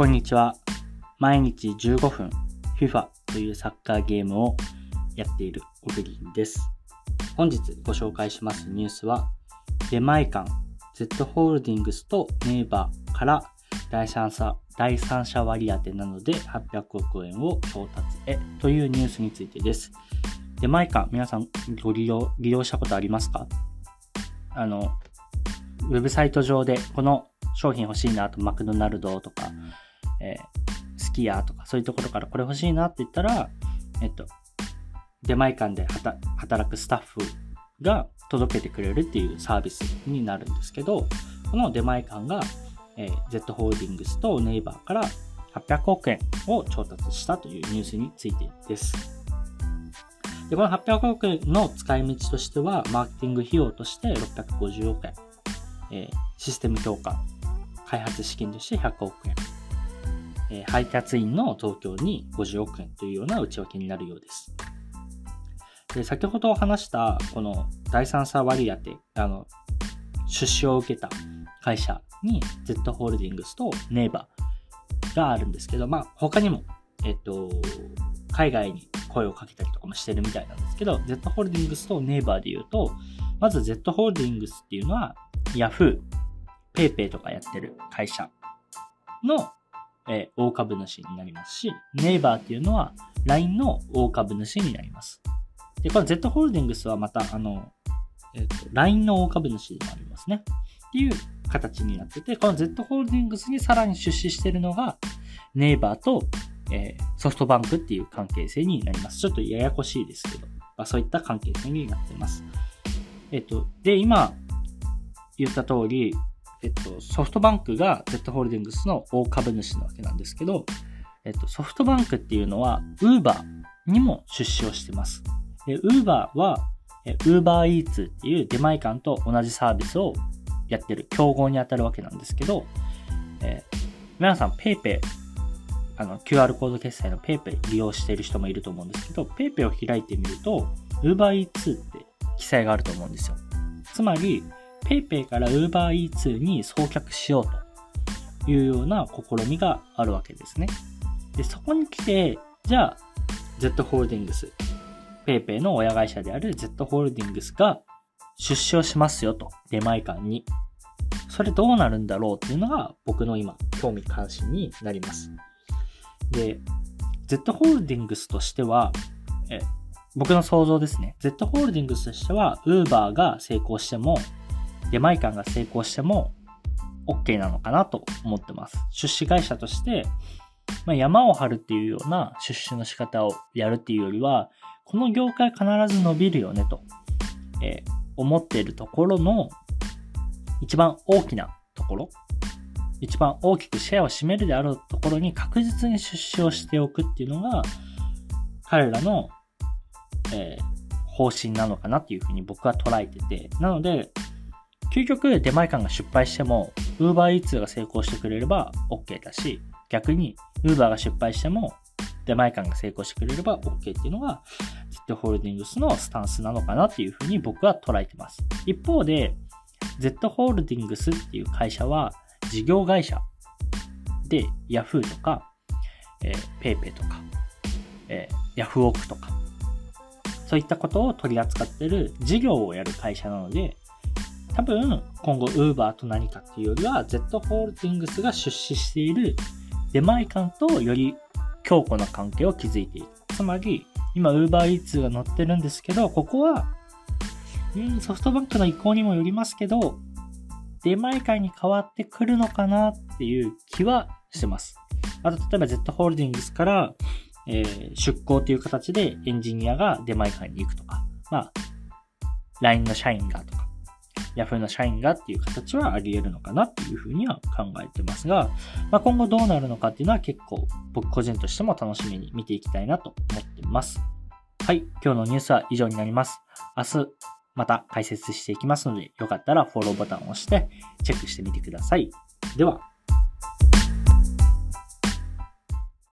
こんにちは。毎日15分 FIFA というサッカーゲームをやっているオグリンです。本日ご紹介しますニュースは、出前館 Z ホールディングスとネイバーから第三者第三者割当なので800億円を調達へというニュースについてです。出前館、皆さんご利用、利用したことありますか？あの、ウェブサイト上でこの商品欲しいなとマクドナルドとか、えー、スキヤとかそういうところからこれ欲しいなって言ったら、えっと、出前館で働くスタッフが届けてくれるっていうサービスになるんですけど、この出前館が、えー、Z ホールディングスとネイバーから800億円を調達したというニュースについてです。でこの800億円の使い道としては、マーケティング費用として650億円、えー、システム強化、開発資金として100億円、え配達員の東京に50億円というような内訳になるようです。で先ほど話したこの第三者割り当てあの出資を受けた会社に Z ホールディングスとネイバーがあるんですけど、まあ他にも、えっと、海外に声をかけたりとかもしてるみたいなんですけど、Z ホールディングスとネイバーで言うと、まず Z ホールディングスっていうのは Yahoo、PayPay とかやってる会社のえー、大株主になりますし、ネイバーっていうのは LINE の大株主になります。で、この Z ホールディングスはまた、あの、えっ、ー、と、LINE の大株主でもありますね。っていう形になってて、この Z ホールディングスにさらに出資しているのが、ネイバーと、えー、ソフトバンクっていう関係性になります。ちょっとややこしいですけど、まあ、そういった関係性になってます。えっ、ー、と、で、今言った通り、えっと、ソフトバンクが Z ホールディングスの大株主なわけなんですけど、えっと、ソフトバンクっていうのは Uber にも出資をしてます。Uber は UberEats っていう出前館と同じサービスをやってる競合に当たるわけなんですけど、えー、皆さん PayPay あの QR コード決済の PayPay 利用している人もいると思うんですけど PayPay を開いてみると UberEats って記載があると思うんですよ。つまり PayPay から UberEats に送客しようというような試みがあるわけですね。で、そこに来て、じゃあ、Z ホールディングス、PayPay の親会社である Z ホールディングスが出資をしますよと、出前館に。それどうなるんだろうっていうのが僕の今、興味関心になります。で、Z ホールディングスとしては、え僕の想像ですね。Z ホールディングスとしては、Uber が成功しても、出前館が成功しても OK なのかなと思ってます。出資会社として、まあ、山を張るっていうような出資の仕方をやるっていうよりは、この業界必ず伸びるよねと、えー、思っているところの一番大きなところ、一番大きくシェアを占めるであろうところに確実に出資をしておくっていうのが、彼らの、えー、方針なのかなっていうふうに僕は捉えてて、なので、究極出前館が失敗しても UberEats が成功してくれれば OK だし、逆に Uber が失敗しても出前館が成功してくれれば OK っていうのが Z ホールディングスのスタンスなのかなっていうふうに僕は捉えてます。一方で Z ホールディングスっていう会社は事業会社で Yahoo とか、えー、PayPay とか、えー、Yahoo オクとかそういったことを取り扱ってる事業をやる会社なので多分、今後 Uber と何かっていうよりは、Z ホールディングスが出資している出前館とより強固な関係を築いている。つまり、今 UberEats が載ってるんですけど、ここは、うん、ソフトバンクの意向にもよりますけど、出前館に変わってくるのかなっていう気はしてます。あと、例えば Z ホールディングスから、えー、出向という形でエンジニアが出前館に行くとか、まあ、LINE の社員がとか、Yahoo の社員がっていう形はあり得るのかなっていうふうには考えてますが、まあ、今後どうなるのかっていうのは結構僕個人としても楽しみに見ていきたいなと思ってます。はい、今日のニュースは以上になります。明日また解説していきますので、よかったらフォローボタンを押してチェックしてみてください。では、